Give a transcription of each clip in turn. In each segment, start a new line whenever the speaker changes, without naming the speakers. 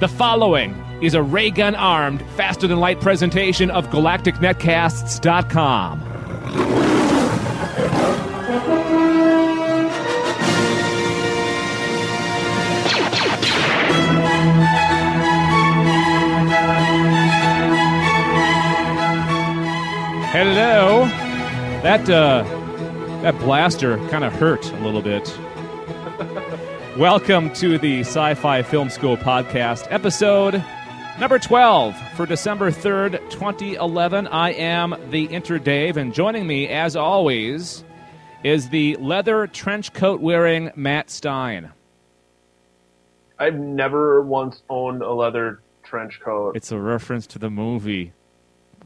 The following is a ray gun armed, faster than light presentation of GalacticNetcasts.com. Hello. That uh, that blaster kind of hurt a little bit. Welcome to the Sci Fi Film School podcast, episode number 12 for December 3rd, 2011. I am the Inter Dave, and joining me, as always, is the leather trench coat wearing Matt Stein.
I've never once owned a leather trench coat.
It's a reference to the movie.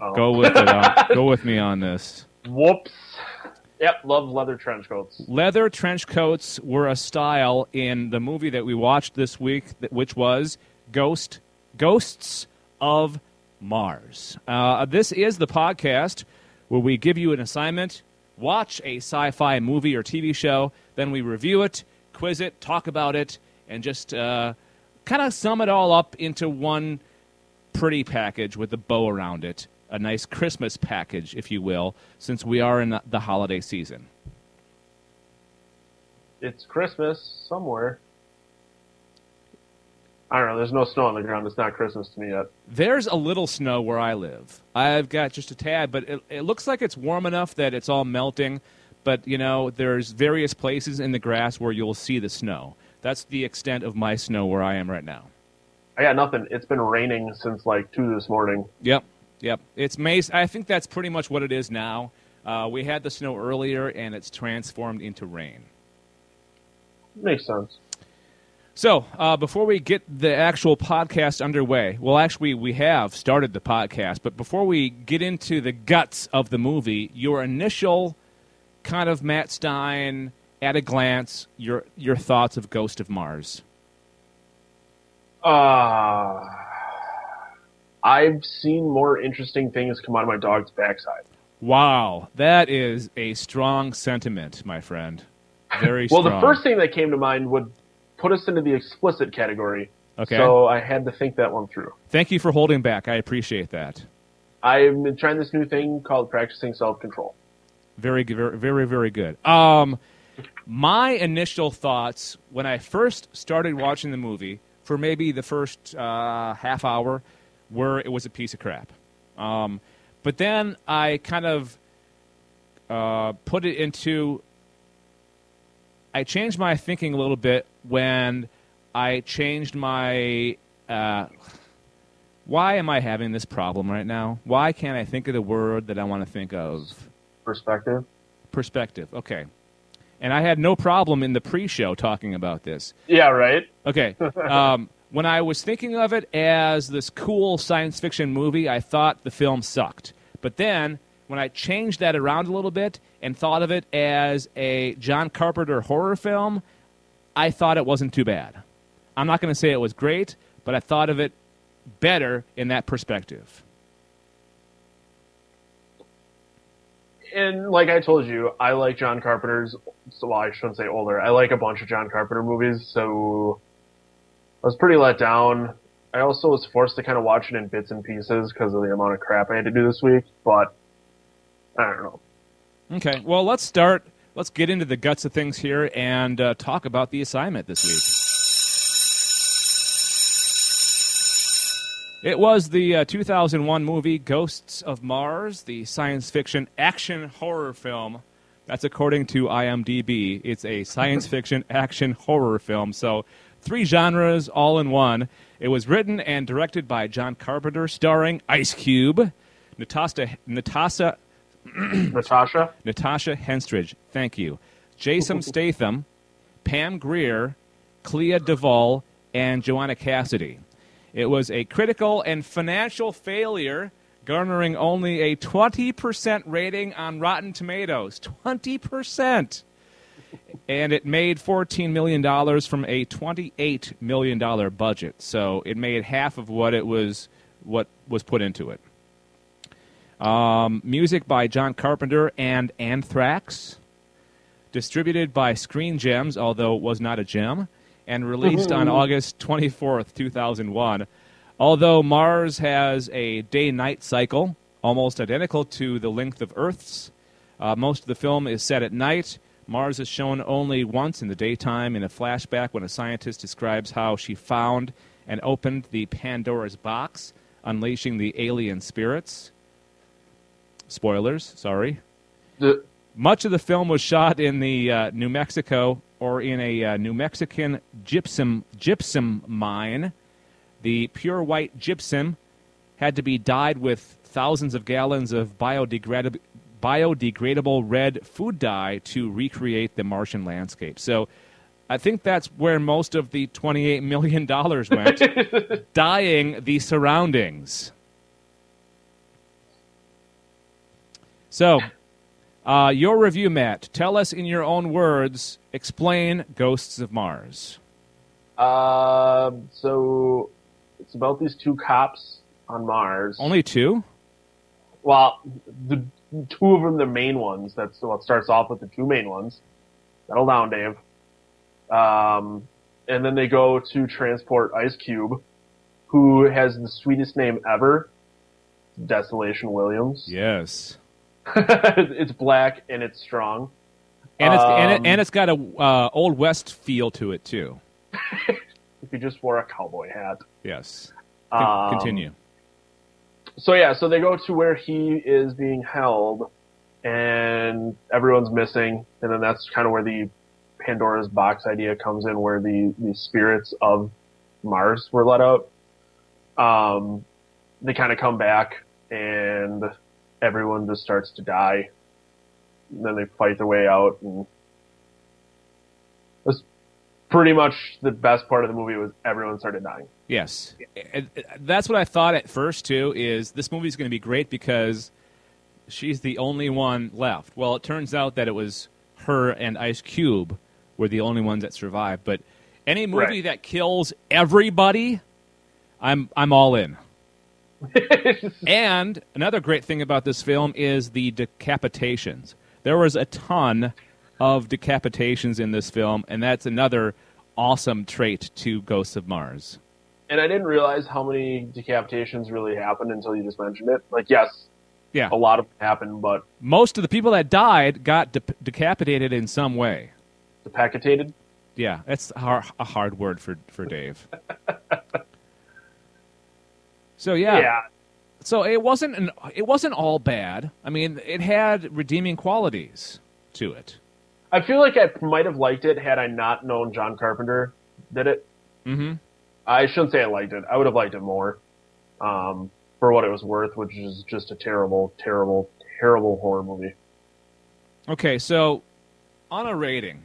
Oh.
Go with it. Go with me on this.
Whoops. Yep, love leather trench coats.
Leather trench coats were a style in the movie that we watched this week, which was Ghost Ghosts of Mars. Uh, this is the podcast where we give you an assignment, watch a sci-fi movie or TV show, then we review it, quiz it, talk about it, and just uh, kind of sum it all up into one pretty package with a bow around it. A nice Christmas package, if you will, since we are in the holiday season.
It's Christmas somewhere. I don't know. There's no snow on the ground. It's not Christmas to me yet.
There's a little snow where I live. I've got just a tad, but it, it looks like it's warm enough that it's all melting. But, you know, there's various places in the grass where you'll see the snow. That's the extent of my snow where I am right now.
I got nothing. It's been raining since like two this morning.
Yep, yep. It's mace. I think that's pretty much what it is now. Uh, we had the snow earlier, and it's transformed into rain.
Makes sense.
So, uh, before we get the actual podcast underway, well, actually, we have started the podcast, but before we get into the guts of the movie, your initial kind of Matt Stein at a glance, your your thoughts of Ghost of Mars.
Uh, I've seen more interesting things come out of my dog's backside.
Wow, that is a strong sentiment, my friend. Very strong.
Well,
strong.
the first thing that came to mind would put us into the explicit category.
Okay.
So I had to think that one through.
Thank you for holding back. I appreciate that.
I've been trying this new thing called practicing self control.
Very, very, very, very good. Um, my initial thoughts when I first started watching the movie, for maybe the first uh, half hour, were it was a piece of crap. Um, but then I kind of uh, put it into. I changed my thinking a little bit when I changed my. Uh, why am I having this problem right now? Why can't I think of the word that I want to think of?
Perspective.
perspective. Okay. And I had no problem in the pre-show talking about this.
Yeah, right.
Okay. Um, when I was thinking of it as this cool science fiction movie, I thought the film sucked. But then when I changed that around a little bit and thought of it as a John Carpenter horror film, I thought it wasn't too bad. I'm not going to say it was great, but I thought of it better in that perspective.
And like I told you, I like John Carpenter's. Well, I shouldn't say older. I like a bunch of John Carpenter movies. So I was pretty let down. I also was forced to kind of watch it in bits and pieces because of the amount of crap I had to do this week. But I don't know.
Okay, well, let's start. Let's get into the guts of things here and uh, talk about the assignment this week. It was the uh, 2001 movie Ghosts of Mars, the science fiction action horror film. That's according to IMDb. It's a science fiction action horror film. So, three genres all in one. It was written and directed by John Carpenter, starring Ice Cube, Natasha, Natasha
Natasha.
Natasha Henstridge, thank you. Jason Statham, Pam Grier, Clea Duvall, and Joanna Cassidy. It was a critical and financial failure, garnering only a 20% rating on Rotten Tomatoes. 20%! And it made $14 million from a $28 million budget. So it made half of what it was what was put into it. Um, music by John Carpenter and Anthrax. Distributed by Screen Gems, although it was not a gem. and released on August 24th, 2001. Although Mars has a day night cycle almost identical to the length of Earth's, uh, most of the film is set at night. Mars is shown only once in the daytime in a flashback when a scientist describes how she found and opened the Pandora's box, unleashing the alien spirits. Spoilers, sorry.
The,
Much of the film was shot in the uh, New Mexico or in a uh, New Mexican gypsum gypsum mine. The pure white gypsum had to be dyed with thousands of gallons of biodegradable biodegradable red food dye to recreate the Martian landscape. So I think that's where most of the $28 million went, dyeing the surroundings. So, uh, your review, Matt. Tell us in your own words, explain Ghosts of Mars.
uh, so it's about these two cops on Mars.
Only two?
well, the two of them, the main ones. That's what starts off with the two main ones. Settle down, Dave. Um, and then they go to transport Ice Cube, who has the sweetest name ever, Desolation Williams.
Yes.
it's black and it's strong.
And it's, and,
Um,
it, and it's got a uh, Old West feel to it, too.
If he just wore a cowboy hat.
Yes. Con-
Um,
continue.
So yeah, so they go to where he is being held, and everyone's missing, and then that's kind of where the Pandora's box idea comes in, where the the spirits of Mars were let out. Um, they kind of come back, and everyone just starts to die. And then they fight their way out, and that's pretty much the best part of the movie was everyone started dying.
Yes, And- and that's what I thought at first too. Is this movie's going to be great because she's the only one left? Well, it turns out that it was her and Ice Cube were the only ones that survived. But any movie
Right.
that kills everybody, I'm I'm all in. and another great thing about this film is the decapitations. There was a ton of decapitations in this film, and that's another awesome trait to Ghosts of Mars.
and I didn't realize how many decapitations really happened until you just mentioned it. Like, yes,
Yeah.
a lot of them happened, but
most of the people that died got de- decapitated in some way.
decapitated.
Yeah, that's a a hard word for for Dave. so yeah.
Yeah.
so it wasn't an, it wasn't all bad. I mean, it had redeeming qualities to it.
I feel like I might have liked it had I not known John Carpenter did it.
Mm-hmm.
I shouldn't say I liked it. I would have liked it more, um, for what it was worth, which is just a terrible, terrible, terrible horror movie.
Okay, so on a rating,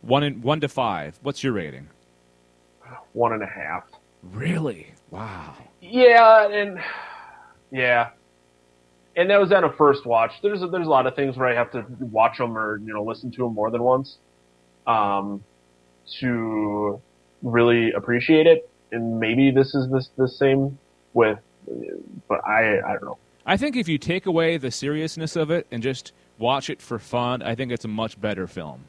one in, one to five, what's your rating?
One and a half.
Really? Wow.
Yeah, and yeah, and that was on a first watch. There's a, there's a lot of things where I have to watch them or you know listen to them more than once, um, to really appreciate it. And maybe this is this the same with, but I I don't know.
I think if you take away the seriousness of it and just watch it for fun, I think it's a much better film.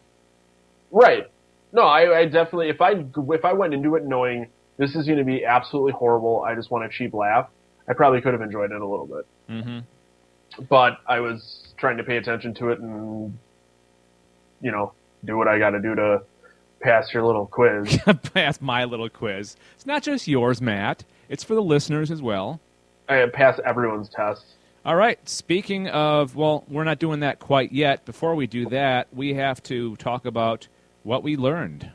Right? No, I, I definitely if I if I went into it knowing this is going to be absolutely horrible, I just want a cheap laugh. I probably could have enjoyed it a little bit.
Mm-hmm.
But I was trying to pay attention to it and, you know, do what I got to do to pass your little quiz.
Pass my little quiz. It's not just yours, Matt. It's for the listeners as well.
I pass everyone's test.
All right. Speaking of, well, we're not doing that quite yet. Before we do that, we have to talk about what we learned.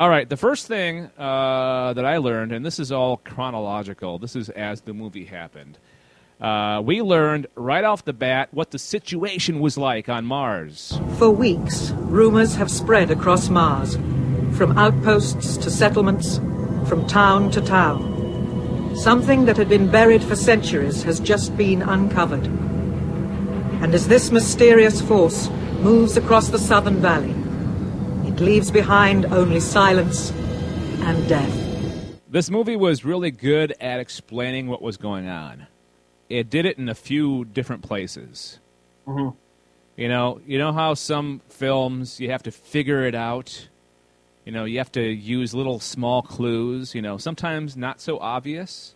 All right. The first thing uh, that I learned, and this is all chronological, this is as the movie happened. Uh, we learned right off the bat what the situation was like on Mars.
For weeks, rumors have spread across Mars, from outposts to settlements, from town to town. Something that had been buried for centuries has just been uncovered. And as this mysterious force moves across the southern valley, it leaves behind only silence and death.
This movie was really good at explaining what was going on. It did it in a few different places.
Mhm.
You know, you know how some films you have to figure it out. You know, you have to use little small clues. You know, sometimes not so obvious.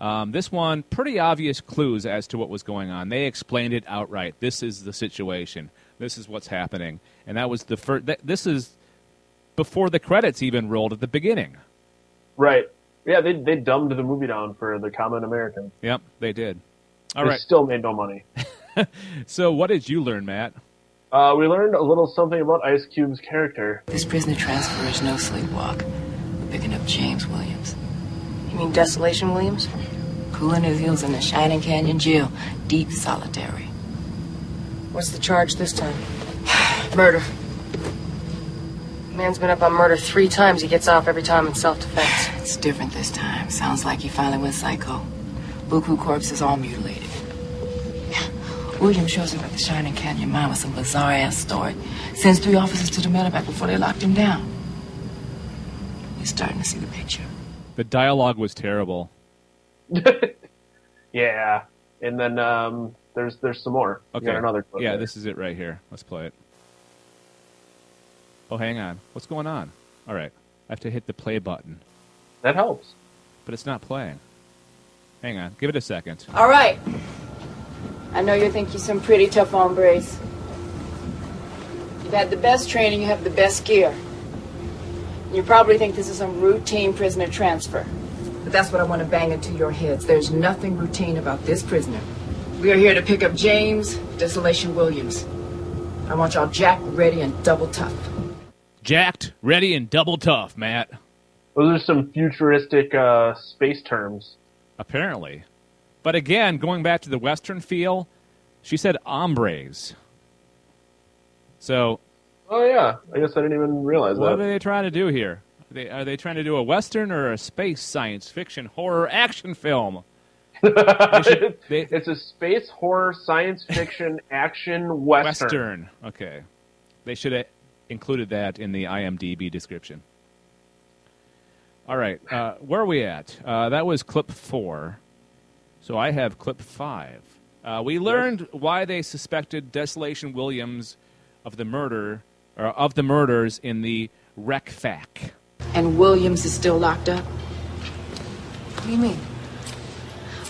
Um, this one, pretty obvious clues as to what was going on. They explained it outright. This is the situation. This is what's happening, and that was the first. Th- this is before the credits even rolled at the beginning.
Right. Yeah, they they dumbed the movie down for the common American.
Yep, they did. All
they
right.
still made no money.
So, what did you learn, Matt?
Uh, we learned a little something about Ice Cube's character.
This prisoner transfer is no sleepwalk. We're picking up James Williams.
You mean Desolation Williams?
Cooling his heels in the Shining Canyon jail. Deep solitary.
What's the charge this time? murder. Man's been up on murder three times. He gets off every time in self-defense.
It's different this time. Sounds like he finally went psycho. Buku corpse is all mutilated. William shows up at the Shining Canyon mine with some bizarre ass story. Sends three officers to the medevac before they locked him down. You're starting to see the picture.
The dialogue was terrible.
Yeah, and then um, there's there's some more.
Okay.
got another clip
yeah,
there.
this is it right here. Let's play it. Oh, hang on. What's going on? All right. I have to hit the play button,
that helps.
but it's not playing. Hang on. Give it a second.
All right. I know you think you're some pretty tough hombres. You've had the best training, you have the best gear. You probably think this is some routine prisoner transfer.
But that's what I want to bang into your heads. There's nothing routine about this prisoner. We are here to pick up James Desolation Williams. I want y'all jacked, ready, and double tough.
Jacked, ready, and double tough, Matt.
Those are some futuristic uh, space terms.
Apparently. But again, going back to the Western feel, she said hombres. So,
Oh yeah, I guess I didn't even realize that.
what are they trying to do here? Are they, are they trying to do a Western or a space science fiction horror action film? Should- they-
it's a space horror science fiction action western.
Western. Okay. They should have included that in the IMDb description. All right. Uh, where are we at? Uh, that was clip four. So I have clip five. Uh, we learned why they suspected Desolation Williams of the murder or of the murders in the Rec Fac.
And Williams is still locked up?
What do you mean?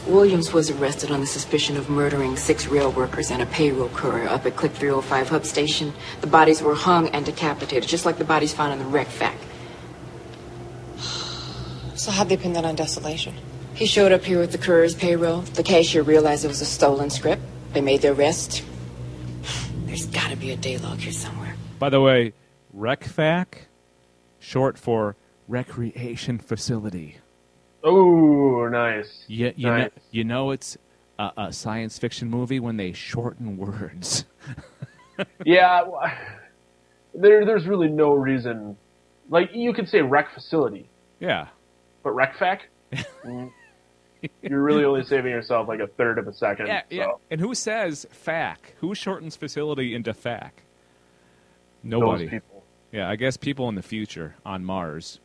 Williams was arrested on the suspicion of murdering six rail workers and a payroll courier up at Click 305 Hub Station. The bodies were hung and decapitated, just like the bodies found in the Rec Fac.
So how'd they pin that on Desolation?
He showed up here with the courier's payroll. The cashier realized it was a stolen script. They made their arrest. There's gotta be a day log here somewhere.
By the way, Rec Fac, short for Recreation Facility.
Oh, nice.
You, you, know, you know it's a, a science fiction movie when they shorten words.
yeah, there, there's really no reason. Like you could say rec facility,
Yeah.
but rec fac. Mm. You're really only saving yourself like a third of a second.
Yeah, yeah. And who says fac? Who shortens facility into fac? Nobody.
people.
Yeah, I guess people in the future on Mars.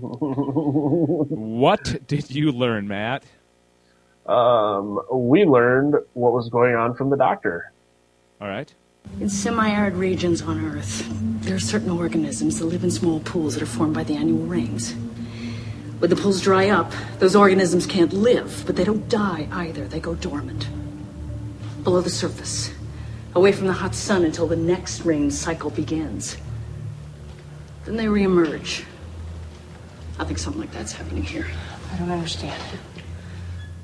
What did you learn, Matt?
Um, we learned what was going on from the doctor.
All right.
In semi-arid regions on Earth, there are certain organisms that live in small pools that are formed by the annual rains. When the pools dry up, those organisms can't live, but they don't die either. They go dormant. Below the surface, away from the hot sun until the next rain cycle begins. Then they reemerge. I think something like that's happening here.
I don't understand.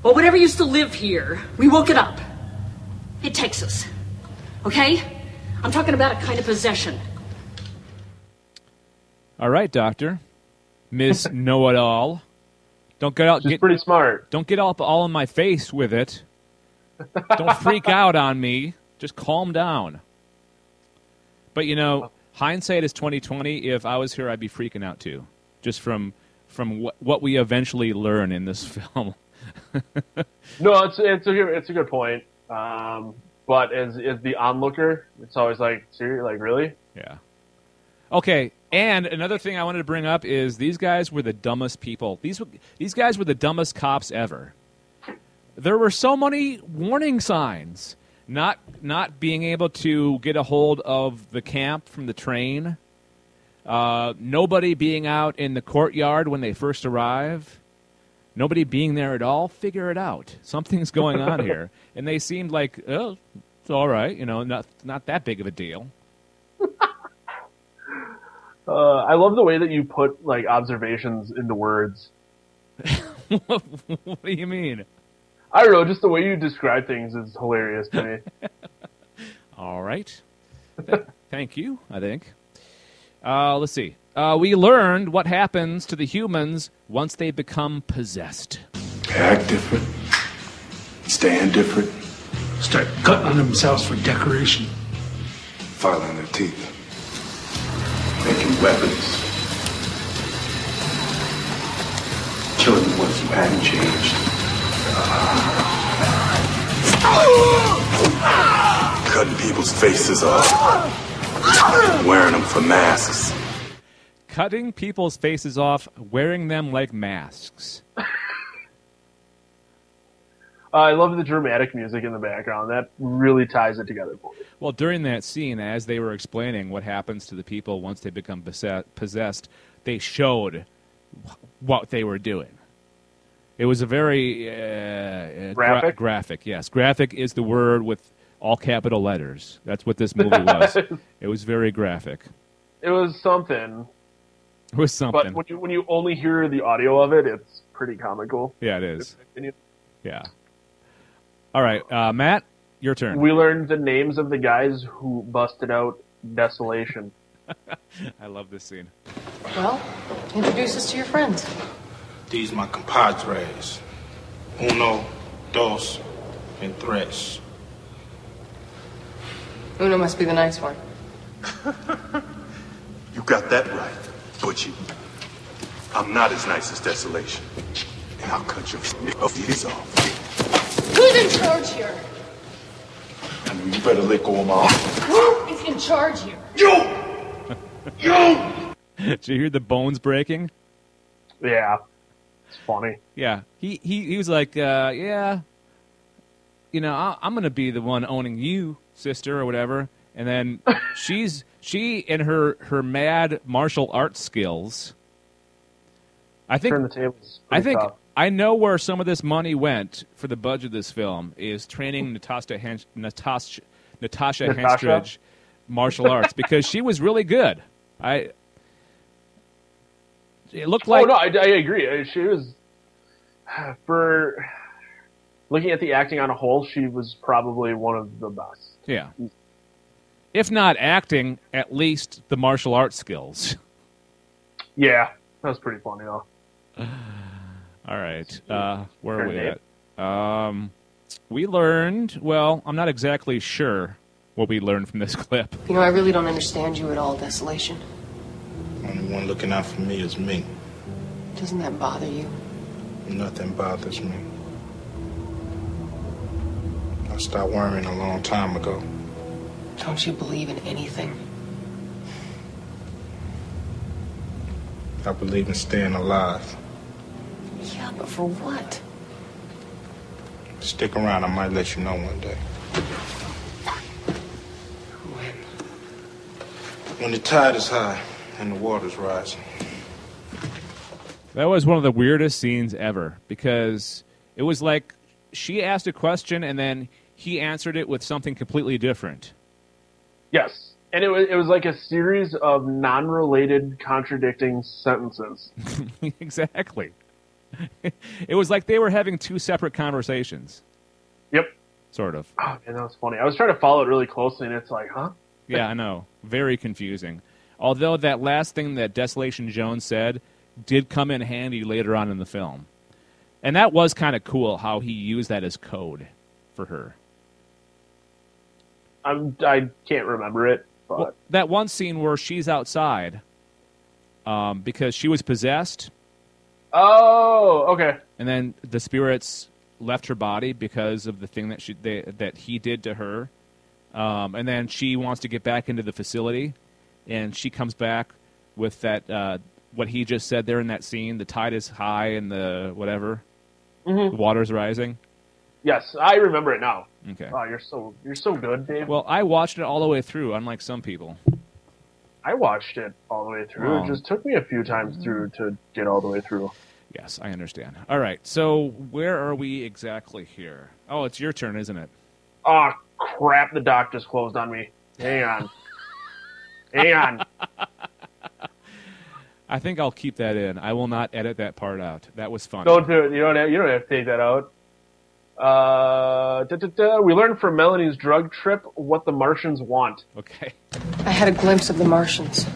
Well, whatever used to live here, we woke it up. It takes us. Okay? I'm talking about a kind of possession.
All right, Doctor. Miss Know It All. Don't get out.
She's
Get,
pretty smart.
don't get up all in my face with it. Don't freak out on me. Just calm down. But you know, hindsight is twenty twenty. If I was here, I'd be freaking out too, just from from what what we eventually learn in this film.
No, it's it's a good, it's a good point. Um, but as as the onlooker, it's always like, seriously, like really?
Yeah. Okay, and another thing I wanted to bring up is these guys were the dumbest people. These these guys were the dumbest cops ever. There were so many warning signs. not not being able to get a hold of the camp from the train, uh, nobody being out in the courtyard when they first arrive, nobody being there at all. Figure it out. Something's going on here, and they seemed like oh, it's all right, you know, not not that big of a deal.
Uh, I love the way that you put like observations into words.
what do you mean?
I don't know, just the way you describe things is hilarious to me.
All right. Th- Thank you, I think. Uh, let's see. Uh, we learned what happens to the humans once they become possessed.
Act different, stand different,
Start cutting on themselves for decoration.
filing their teeth, making weapons, killing the ones who hadn't changed. Cutting people's faces off, wearing them for masks.
Cutting people's faces off, wearing them like masks.
I love the dramatic music in the background. That really ties it together for me.
Well, during that scene, as they were explaining what happens to the people once they become possessed, they showed what they were doing. It was a very uh, uh, gra-
Graphic?
graphic, yes. Graphic is the word with all capital letters. That's what this movie was. it was very graphic.
It was something,
It was
but
something.
when you when you only hear the audio of it, it's pretty comical.
yeah, it is. Yeah. All right, uh, Matt, your turn.
We learned the names of the guys who busted out Desolation.
I love this scene.
Well, introduce us to your friends.
These my compadres. Uno, dos, and tres.
Uno must be the nice one.
You got that right, Butchie. I'm not as nice as Desolation. And I'll cut your feet off.
Who's in charge here?
I know you better let go of my
Who is in charge here? You! you!
Did you hear the bones breaking?
Yeah, it's funny.
Yeah, he he, he was like, uh, yeah, you know, I, I'm gonna be the one owning you, sister, or whatever. And then she's she and her her mad martial arts skills. I think
Turn the tables.
I think
tough.
I know where some of this money went for the budget of this film is training Natasha Hen- Natasha Natasha
Natasha?
Henstridge martial arts because she was really good. I it looked oh, like
oh no, I, I agree. She was for looking at the acting on a whole, she was probably one of the best.
Yeah. If not acting, at least the martial arts skills.
Yeah, that was pretty funny though.
All right. Uh, where are we
name?
at? Um, we learned, well, I'm not exactly sure what we learned from this clip.
You know, I really don't understand you at all, Desolation.
Only one looking out for me is me.
Doesn't that bother you?
Nothing bothers me. I stopped worrying a long time ago.
Don't you believe in anything?
I believe in staying alive.
Yeah, but for what?
Stick around, I might let you know one day.
When?
When the tide is high and the water's rising.
That was one of the weirdest scenes ever because it was like she asked a question and then he answered it with something completely different.
Yes, and it was it was like a series of non-related, contradicting sentences.
exactly. it was like they were having two separate conversations,
Yep.
sort of.
Oh man, that was funny. I was trying to follow it really closely, and it's like, huh?
Yeah, I know. Very confusing. Although that last thing that Desolation Jones said did come in handy later on in the film. And that was kind of cool how he used that as code for her.
I'm I can't remember it, but
Well, that one scene where she's outside um, because she was possessed
oh, okay.
and then the spirits left her body because of the thing that she they, that he did to her. Um, and then she wants to get back into the facility, and she comes back with that uh, what he just said there in that scene. The tide is high and the whatever, the water's rising.
Yes, I remember it now.
Okay.
Wow, you're so you're so good, Dave.
Well, I watched it all the way through, unlike some people.
I watched it all the way through. It oh. just took me a few times through to get all the way through.
Yes, I understand. All right, so where are we exactly here? Oh, it's your turn, isn't it?
Oh crap! The dock just closed on me. Hang on. Hang on.
I think I'll keep that in. I will not edit that part out. That was fun.
Don't do it. You don't. Have, you don't have to take that out. Uh, da, da, da. We learned from Melanie's drug trip what the Martians want.
Okay.
I had a glimpse of the Martians.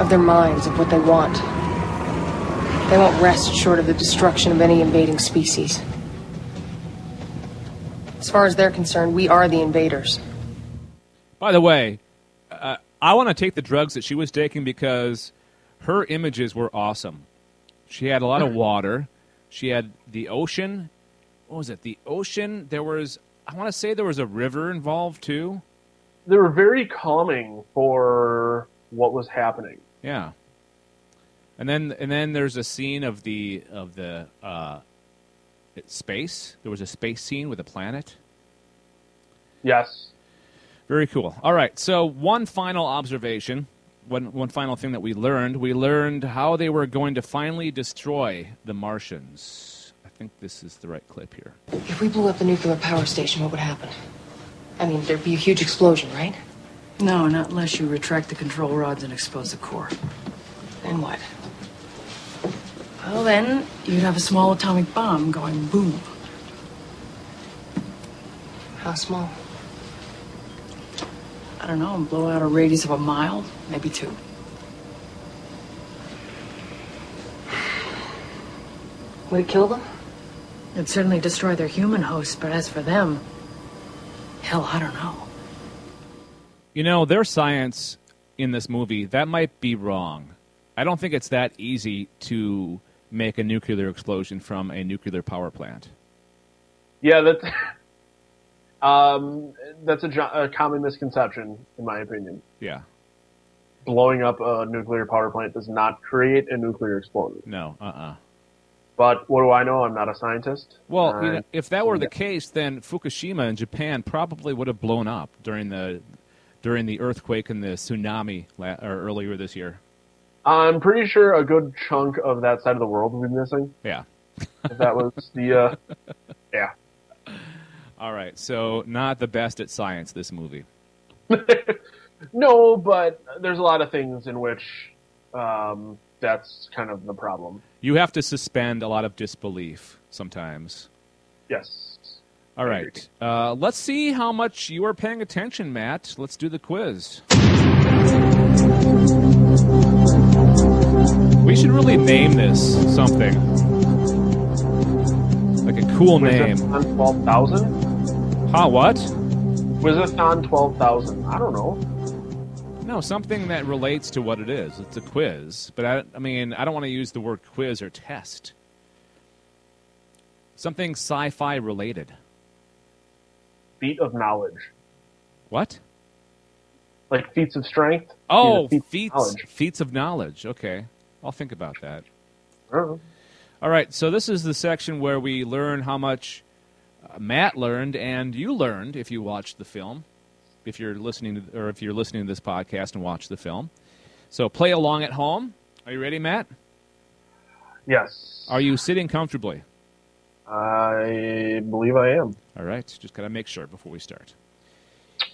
Of their minds, of what they want. They won't rest short of the destruction of any invading species. As far as they're concerned, we are the invaders.
By the way, uh, I want to take the drugs that she was taking because her images were awesome. She had a lot of water. She had the ocean. What was it? The ocean. There was. I want to say there was a river involved too.
They were very calming for what was happening.
Yeah. And then and then there's a scene of the of the uh, space. There was a space scene with a planet.
Yes.
Very cool. All right. So one final observation, one one final thing that we learned. We learned how they were going to finally destroy the Martians. I think this is the right clip here.
If we blew up the nuclear power station, what would happen? I mean, there'd be a huge explosion, right?
No, not unless you retract the control rods and expose the core.
Then what?
Well, then you'd have a small atomic bomb going boom.
How small?
I don't know, and blow out a radius of a mile, maybe two.
Would it kill them?
It'd certainly destroy their human host, but as for them, hell, I don't know.
You know, their science in this movie that might be wrong. I don't think it's that easy to make a nuclear explosion from a nuclear power plant.
Yeah, that's um, that's a, a common misconception, in my opinion.
Yeah.
Blowing up a nuclear power plant does not create a nuclear explosion.
No. Uh. uh
But what do I know? I'm not a scientist.
Well, you know, if that were the case, then Fukushima in Japan probably would have blown up during the during the earthquake and the tsunami la- or earlier this year.
I'm pretty sure a good chunk of that side of the world would be missing.
Yeah.
If that was the, uh, yeah.
All right, so not the best at science. This movie.
No, but there's a lot of things in which um, that's kind of the problem.
You have to suspend a lot of disbelief sometimes.
Yes.
All right. Uh, let's see how much you are paying attention, Matt. Let's do the quiz. We should really name this something. Like a cool name.
Wizathon 12,000?
Huh, what?
Wizathon 12,000. I don't know.
No, something that relates to what it is. It's a quiz. But I, I mean, I don't want to use the word quiz or test. Something sci fi related.
Feat of knowledge.
What?
Like feats of strength?
Oh,
Yeah,
feats,
knowledge.
feats of knowledge. Okay. I'll think about that.
I don't know.
All right, so this is the section where we learn how much uh, Matt learned and you learned if you watched the film, if you're listening to, or if you're listening to this podcast and watch the film. So play along at home. Are you ready, Matt?
Yes.
Are you sitting comfortably?
I believe I am.
All right, just got to make sure before we start.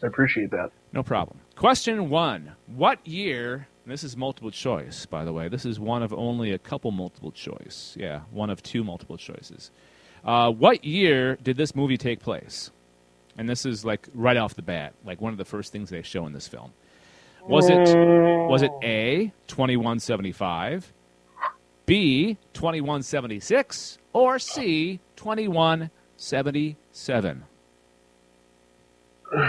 I appreciate that.
No problem. Question one What year, this is multiple choice, by the way, this is one of only a couple multiple choice. Yeah, one of two multiple choices. Uh, what year did this movie take place? And this is like right off the bat, like one of the first things they show in this film. Was it mm. was it A twenty one seventy five, B twenty one seventy six, or C twenty one seventy seven?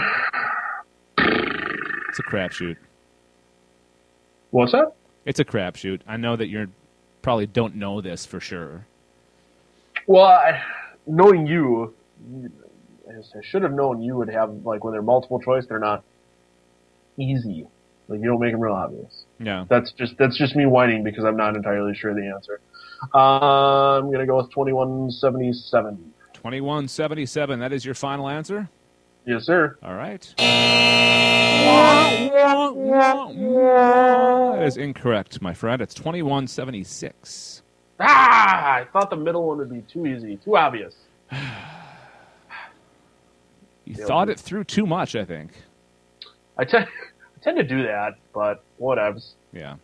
It's a crapshoot.
What's that?
It's a crapshoot. I know that you probably don't know this for sure.
Well, I, knowing you, I should have known you would have, like, when they're multiple choice, they're not easy. Like, you don't make them real obvious.
Yeah.
That's just, that's just me whining because I'm not entirely sure the answer. Uh, I'm gonna go with 2177.
2177. That is your final answer?
Yes, sir.
All right. That is incorrect, my friend. It's 2176.
Ah, I thought the middle one would be too easy, too obvious.
You thought it through too much, I think.
I tend, I tend to do that, but whatevs.
Yeah.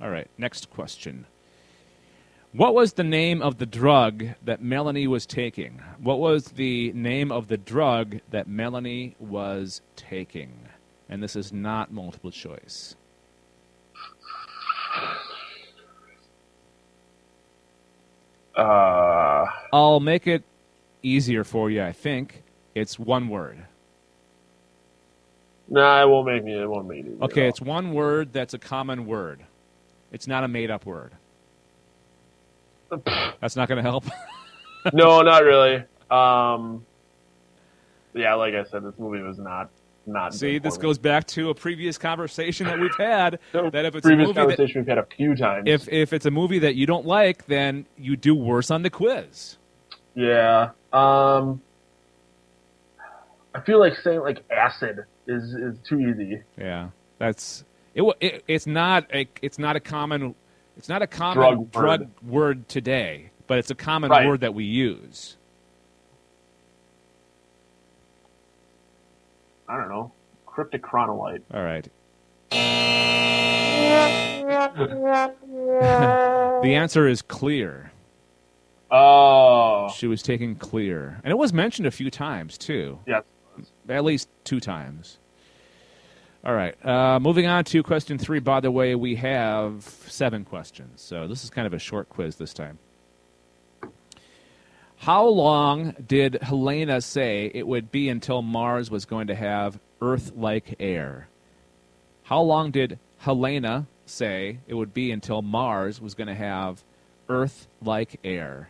All right. Next question. What was the name of the drug that Melanie was taking? What was the name of the drug that Melanie was taking? And this is not multiple choice.
Uh,
I'll make it easier for you, I think. It's one word.
nah, it won't make me. It won't make me.
Okay, it's one word that's a common word. It's not a made up word. That's not going to help.
no, not really. Um, yeah, like I said, this movie was not not.
See, this goes back to a previous conversation that we've had. that if it's a
previous
movie that,
we've had a few times.
if if it's a movie that you don't like, then you do worse on the quiz.
yeah, um, I feel like saying like acid is is too easy.
Yeah, that's it. it it's not a it's not a common it's not a common
Drug
drug,
word.
word today, but it's a common
Right.
word that we use.
I don't know, cryptic chronolite.
All right. the answer is clear.
Oh,
She was taking clear, and it was mentioned a few times too.
yes.
At least two times. All right. Uh, moving on to question three. By the way, we have seven questions, so this is kind of a short quiz this time. How long did Helena say it would be until Mars was going to have Earth like air? How long did Helena say it would be until Mars was going to have Earth like air?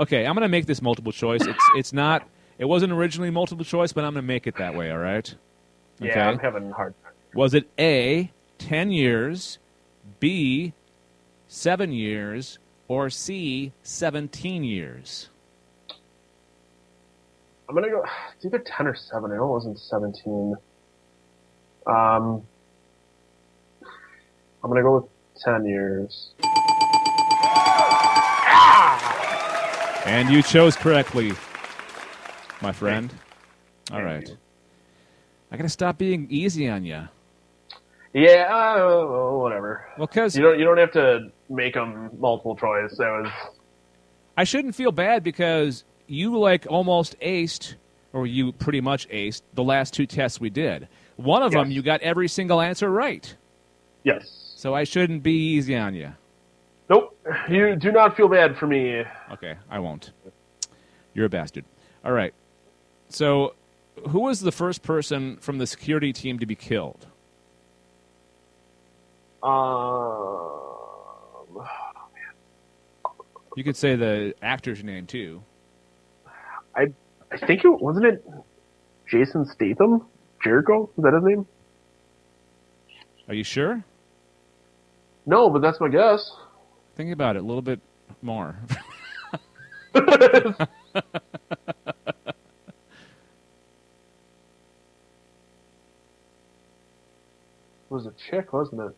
Okay, I'm going to make this multiple choice. It's it's not. It wasn't originally multiple choice, but I'm going to make it that way. All right. Okay.
Yeah, I'm having a hard time.
Was it A, 10 years, B, 7 years, or C, 17 years?
I'm gonna go. It's either ten or seven. I know it wasn't seventeen. Um, I'm gonna go with ten years.
And you chose correctly, my friend. All right. I got to stop being easy on you.
Yeah, uh, whatever.
Well, because
You don't you don't have to make them multiple choice. That was
I shouldn't feel bad because you like almost aced, or you pretty much aced the last two tests we did. One of them you got every single answer right,
yes.
so I shouldn't be easy on you.
You do not feel bad for me.
Okay, I won't. You're a bastard. All right. So, who was the first person from the security team to be killed?
Um,
You could say the actor's name too.
I I think it wasn't it Jason Statham. Jericho is that his name?
Are you sure?
No, but that's my guess.
Think about it a little bit more.
It was a chick, wasn't it?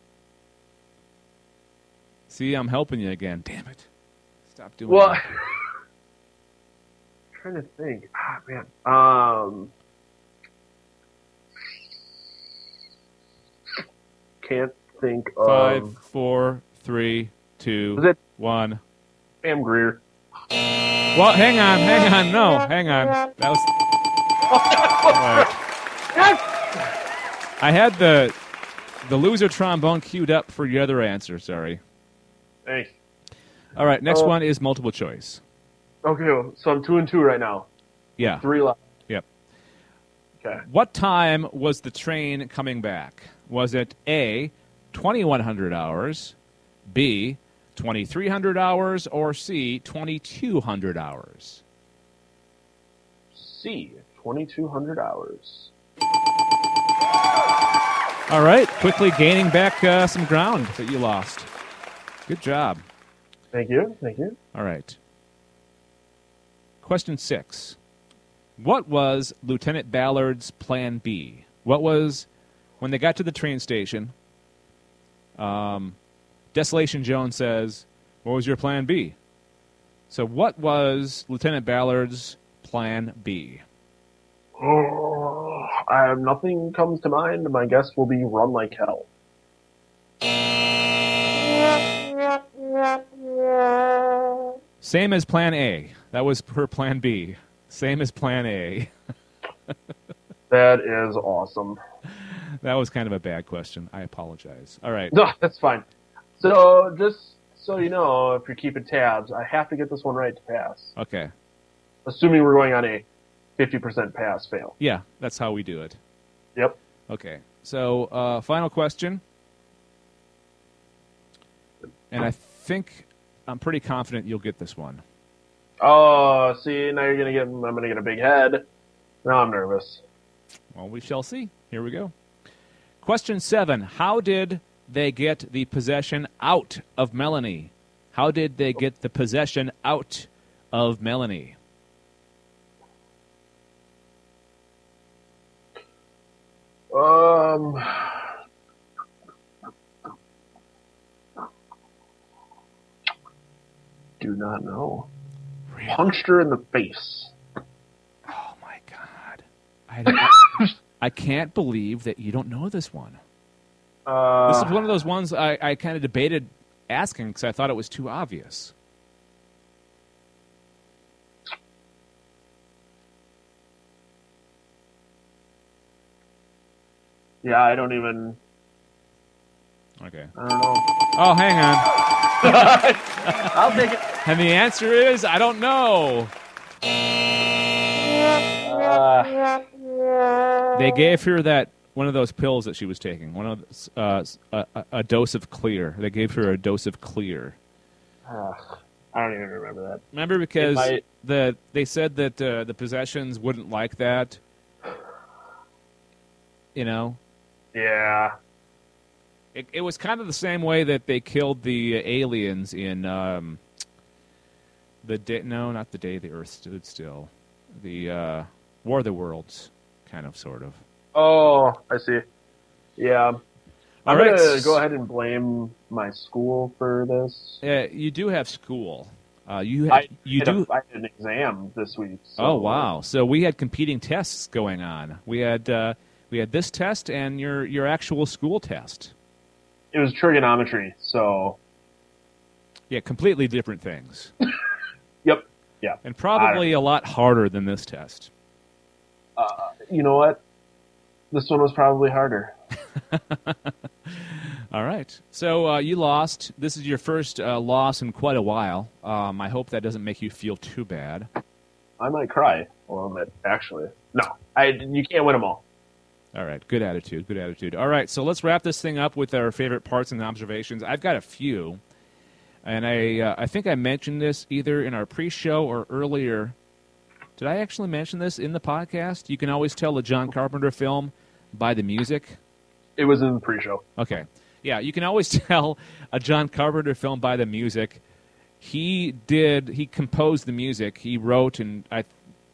See, I'm helping you again. Damn it! Stop doing
Well,
that.
trying to think. Ah, man. Um, can't think of
Five, four, three, two,
Was it-
one.
Pam Grier.
Well, hang on, hang on. No, hang on. That was. Right. I had the the loser trombone queued up for your other answer. Sorry.
Thanks.
All right, next
Uh,
one is multiple choice.
Okay, so I'm two and two right now.
Yeah.
Three left.
Yep.
Okay.
What time was the train coming back? Was it A, 2100 hours, B, 2300 hours, or C, 2200 hours?
C. 2,200 hours.
All right, quickly gaining back uh, some ground that you lost. Good job.
Thank you. Thank you.
All right. Question six. What was Lieutenant Ballard's plan B? What was, when they got to the train station, um, Desolation Jones says, What was your plan B? So, what was Lieutenant Ballard's plan B?
Oh, I have nothing comes to mind. My guess will be run like hell.
Same as plan A. That was her plan B. Same as plan A.
That is awesome.
That was kind of a bad question. I apologize. All right.
No, that's fine. So just so you know, if you're keeping tabs, I have to get this one right to pass.
Okay.
Assuming we're going on a 50% pass fail.
Yeah, that's how we do it.
Yep.
Okay. So, uh, final question. And I think I'm pretty confident you'll get this one.
Oh, see, now you're gonna get. I'm gonna get a big head. Now I'm nervous.
Well, we shall see. Here we go. Question seven How did they get the possession out of Melanie? How did they get the possession out of Melanie?
Um. Do not know. Punched her in the face.
Oh my god! I, I can't believe that you don't know this one.
Uh,
This is one of those ones I, I kind of debated asking because I thought it was too obvious.
yeah, I don't even.
Okay.
I don't know.
Oh, hang on.
I'll take it.
And the answer is I don't know.
Uh,
They gave her that one of those pills that she was taking, one of those, uh, a, a- dose of clear. They gave her a dose of clear.
ugh, I don't even remember that.
Remember because
might-
the they said that uh, the possessions wouldn't like that. You know,
Yeah.
it, it was kind of the same way that they killed the aliens in um, the day. No, not the day the Earth stood still. The uh, War of the Worlds, kind of, sort of.
Oh, I see. Yeah. I'm
All right.
gonna go ahead and blame my school for this.
Uh, you do have school. Uh, you
I
you do.
I had an exam this week. So
Oh wow! So we had competing tests going on. We had uh, we had this test and your your actual school test.
It was trigonometry, so
Yeah, completely different things,
yep, yeah.
and probably a lot harder than this test.
Uh, you know what? This one was probably harder.
All right. So uh, you lost. This is your first uh, loss in quite a while. Um, I hope that doesn't make you feel too bad.
I might cry a little bit, actually. No, I. You can't win them all.
All right. Good attitude. Good attitude. All right. So let's wrap this thing up with our favorite parts and observations. I've got a few, and I uh, I think I mentioned this either in our pre-show or earlier. Did I actually mention this in the podcast? You can always tell a John Carpenter film by the music.
It was in the pre-show.
Okay. Yeah, you can always tell a John Carpenter film by the music. He did. He composed the music. He wrote and I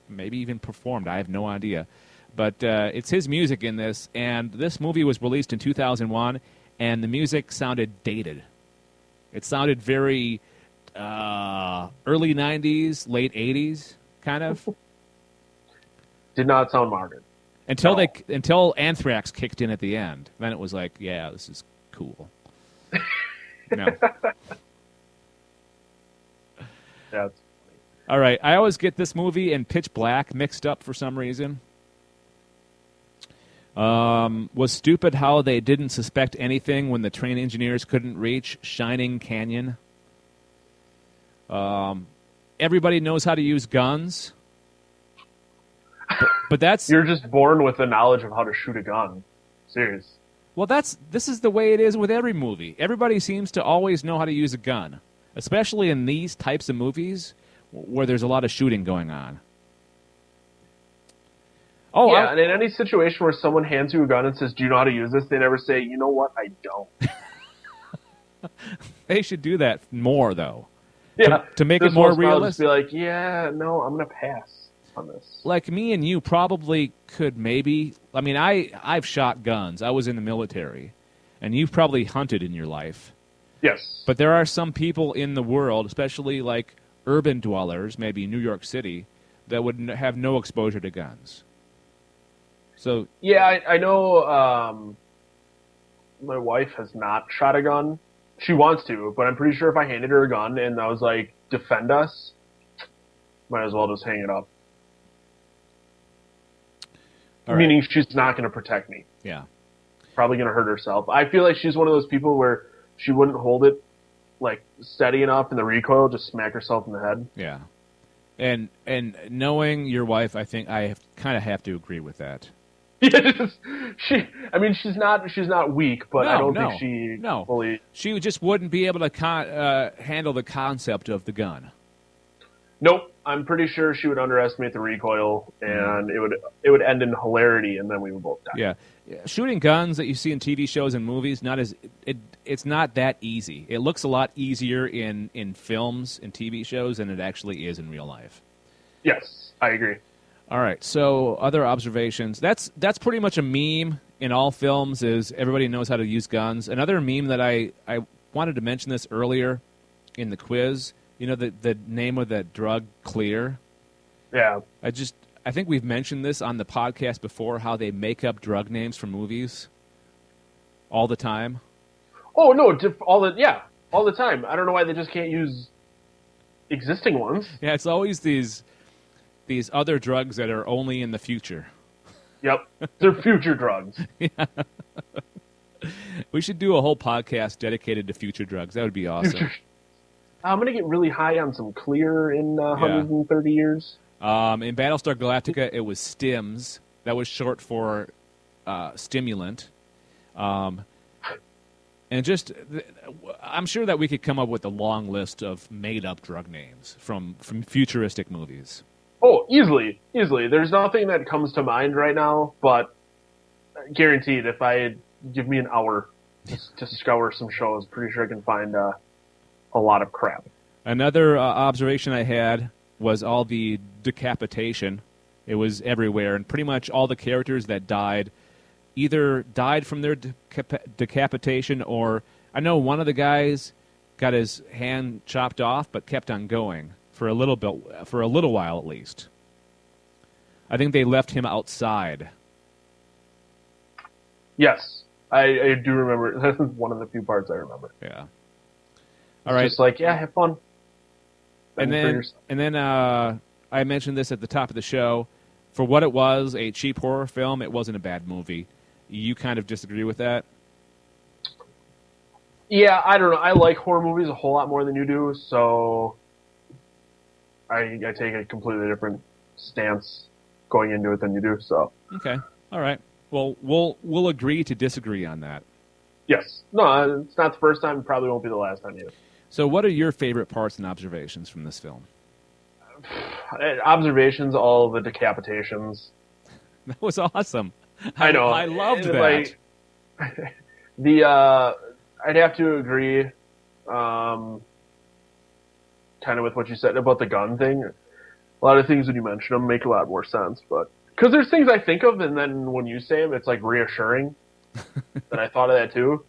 maybe even performed. I have no idea, but uh, it's his music in this. And this movie was released in 2001, and the music sounded dated. It sounded very uh, early 90s, late 80s, kind of.
Did not sound modern.
Until they until Anthrax kicked in at the end. Then it was like, yeah, this is cool. no.
That's
All right. I always get this movie and Pitch Black mixed up for some reason. Um, was stupid how they didn't suspect anything when the train engineers couldn't reach Shining Canyon. Um, everybody knows how to use guns, but, but that's
you're just born with the knowledge of how to shoot a gun. Serious.
Well, that's this is the way it is with every movie. Everybody seems to always know how to use a gun, especially in these types of movies where there's a lot of shooting going on. Oh,
yeah,
I-
and in any situation where someone hands you a gun and says, "Do you know how to use this?" they never say, "You know what? I don't."
they should do that more though.
Yeah.
to make
This
it more realistic.
Be like, yeah, no, I'm gonna pass on this.
like me and you probably could maybe I mean I I've shot guns. I was in the military. And you've probably hunted in your life.
Yes.
But there are some people in the world, especially like urban dwellers, maybe New York City, that would n- have no exposure to guns. So
Yeah, I, I know. Um, my wife has not shot a gun. She wants to, but I'm pretty sure if I handed her a gun and I was like, "Defend us," might as well just hang it up.
All right.
Meaning she's not going to protect me.
yeah.
Probably going to hurt herself. I feel like she's one of those people where she wouldn't hold it like steady enough in the recoil, just smack herself in the head.
Yeah. And and knowing your wife, I think I kind of have to agree with that.
she, I mean, she's not she's not weak, but I don't
no,
think she
no.
fully.
She just wouldn't be able to con- uh, handle the concept of the gun.
Nope. I'm pretty sure she would underestimate the recoil,
Mm-hmm.
and it would it would end in hilarity, and then we would both die.
Yeah. Yeah, shooting guns that you see in TV shows and movies not as it it's not that easy. It looks a lot easier in in films and TV shows than it actually is in real life.
Yes, I agree.
All right. So other observations. That's that's pretty much a meme in all films. Is everybody knows how to use guns? Another meme that I I wanted to mention this earlier in the quiz. You know the the name of that drug, Clear.
Yeah.
I just I think we've mentioned this on the podcast before. How they make up drug names for movies all the time.
Oh no, all the yeah, all the time. I don't know why they just can't use existing ones.
Yeah, it's always these these other drugs that are only in the future.
Yep, they're future drugs. Yeah.
We should do a whole podcast dedicated to future drugs. That would be awesome.
I'm gonna get really high on some clear in uh, 130 years.
Um, in Battlestar Galactica, it was Stims. That was short for uh, stimulant. Um, and just, I'm sure that we could come up with a long list of made-up drug names from from futuristic movies.
Oh, easily, easily. There's nothing that comes to mind right now, but guaranteed, if I give me an hour just to scour some shows, pretty sure I can find uh, a lot of crap.
Another uh, observation I had was all the decapitation. It was everywhere, and pretty much all the characters that died either died from their decap- decapitation, or I know one of the guys got his hand chopped off, but kept on going for a little bit, for a little while at least. I think they left him outside.
Yes, I, I do remember. This is one of the few parts I remember.
Yeah.
It's
All right.
Just like, yeah, have fun.
and then and then uh, I mentioned this at the top of the show. For what it was, a cheap horror film, it wasn't a bad movie. You kind of disagree with that?
Yeah, I don't know. I like horror movies a whole lot more than you do, so I I take a completely different stance going into it than you do. So
Okay. All right. Well, we'll we'll agree to disagree on that.
yes, no, it's not the first time. Probably won't be the last time either.
So, what are your favorite parts and observations from this film?
Observations, all the decapitations.
That was awesome.
I know.
I loved
And,
that.
like, the uh, I'd have to agree, um, kind of with what you said about the gun thing. A lot of things when you mention them make a lot more sense, but because there's things I think of, and then when you say them, it's like reassuring that I thought of that too.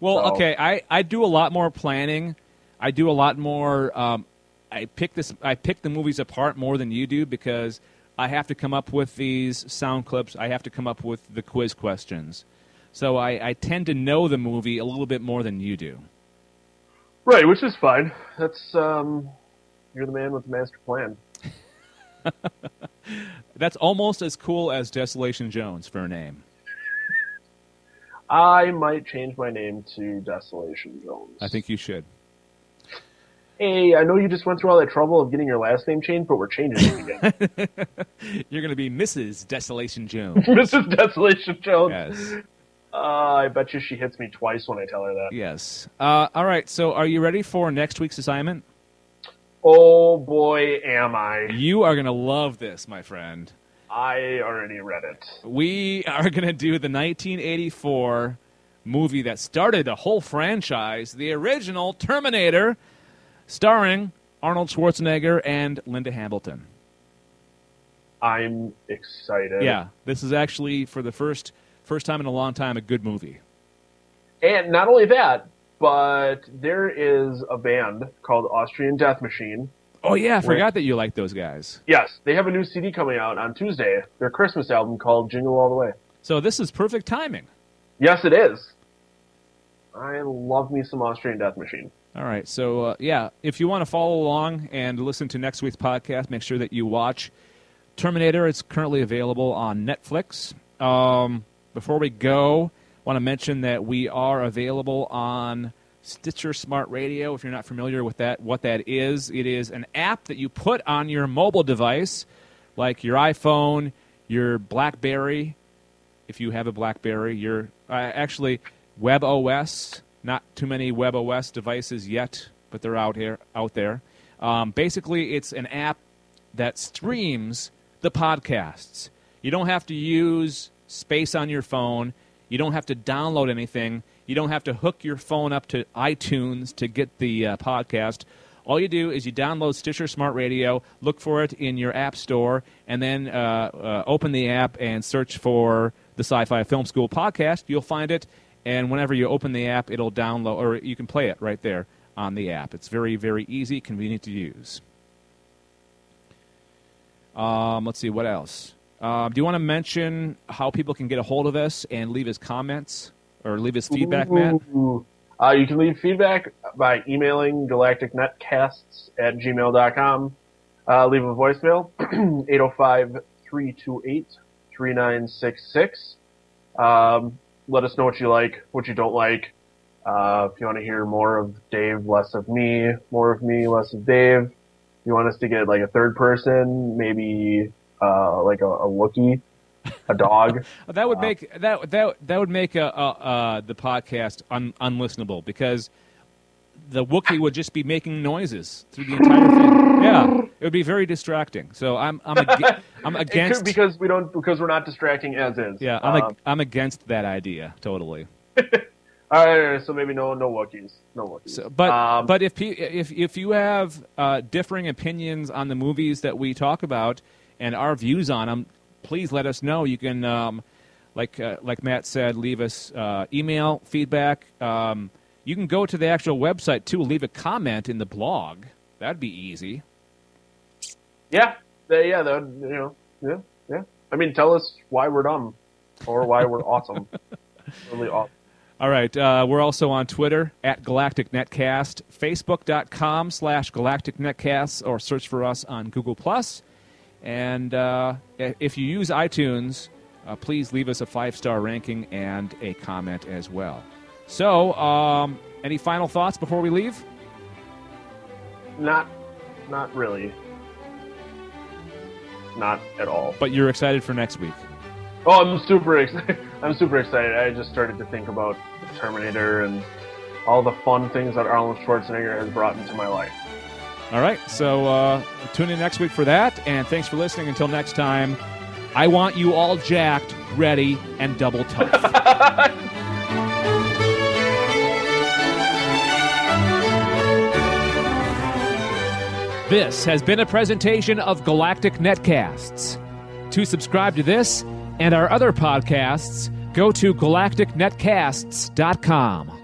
Well,
So-
okay, I, I do a lot more planning. I do a lot more. Um, I pick this. I pick the movies apart more than you do because I have to come up with these sound clips. I have to come up with the quiz questions. So I, I tend to know the movie a little bit more than you do.
Right, which is fine. That's um, you're the man with the master plan.
That's almost as cool as Desolation Jones for a name.
I might change my name to Desolation Jones.
I think you should.
Hey, I know you just went through all that trouble of getting your last name changed, but we're changing it again.
You're going to be Mrs. Desolation Jones.
Mrs. Desolation Jones.
Yes.
Uh, I bet you she hits me twice when I tell her that.
Yes. Uh, all right. So, are you ready for next week's assignment?
Oh boy, am I.
You are going to love this, my friend.
I already read it.
We are going to do the 1984 movie that started a whole franchise, the original Terminator. starring Arnold Schwarzenegger and Linda Hamilton.
I'm excited.
Yeah, this is actually for the first first time in a long time a good movie.
And not only that, but there is a band called Austrian Death Machine.
Oh yeah, I forgot that you like those guys.
Yes, they have a new CD coming out on Tuesday. Their Christmas album called Jingle All the Way.
So this is perfect timing.
Yes, it is. I love me some Austrian Death Machine.
All right, so uh, yeah, if you want to follow along and listen to next week's podcast, make sure that you watch Terminator. It's currently available on Netflix. Um, before we go, want to mention that we are available on Stitcher Smart Radio. If you're not familiar with that, what that is, it is an app that you put on your mobile device, like your iPhone, your BlackBerry. If you have a BlackBerry, your uh, actually WebOS. Not too many WebOS devices yet, but they're out here, out there. Um, basically, it's an app that streams the podcasts. You don't have to use space on your phone. You don't have to download anything. You don't have to hook your phone up to iTunes to get the uh, podcast. All you do is you download Stitcher Smart Radio, look for it in your app store, and then uh, uh, open the app and search for the Sci Fi Film School podcast. You'll find it, and whenever you open the app, it'll download, or you can play it right there on the app. It's very, very easy, convenient to use. Um, let's see, what else? Um, do you want to mention how people can get a hold of us and leave us comments or leave us feedback, Matt?
Uh, you can leave feedback by emailing galacticnetcasts at gmail.com. Uh, leave a voicemail, 805-328-3966. Um, let us know what you like, what you don't like. Uh, if you want to hear more of Dave, less of me, more of me, less of Dave. If You want us to get like a third person, maybe uh, like a, a Wookiee, a dog.
That would make that that that would make uh, uh, the podcast un- unlistenable because the Wookiee would just be making noises through the entire thing. Yeah, it would be very distracting. So I'm I'm ag- I'm against
because we don't because we're not distracting as is.
yeah I'm ag-
Um,
I'm against that idea totally.
all right, so maybe no no Wookiees, no Wookiees.
So, but
Um,
but if if if you have uh, differing opinions on the movies that we talk about and our views on them, please let us know. You can, um, like uh, like Matt said, leave us uh, email feedback. Um, you can go to the actual website too. Leave a comment in the blog. That'd be easy.
yeah, they, yeah, that you know, yeah, yeah. I mean, tell us why we're dumb or why we're awesome. Really awesome.
All right. Uh, we're also on Twitter at Galactic Netcast, Facebook.com slash Galactic Netcast, or search for us on Google Plus. And uh, if you use iTunes, uh, please leave us a five star ranking and a comment as well. So, um, any final thoughts before we leave?
Not, not really. Not at all.
But you're excited for next week.
Oh, I'm super excited. I'm super excited. I just started to think about Terminator and all the fun things that Arnold Schwarzenegger has brought into my life.
All right. So, uh, tune in next week for that. And thanks for listening. Until next time, I want you all jacked, ready, and double tough. This has been a presentation of Galactic Netcasts. To subscribe to this and our other podcasts, go to galacticnetcasts.com.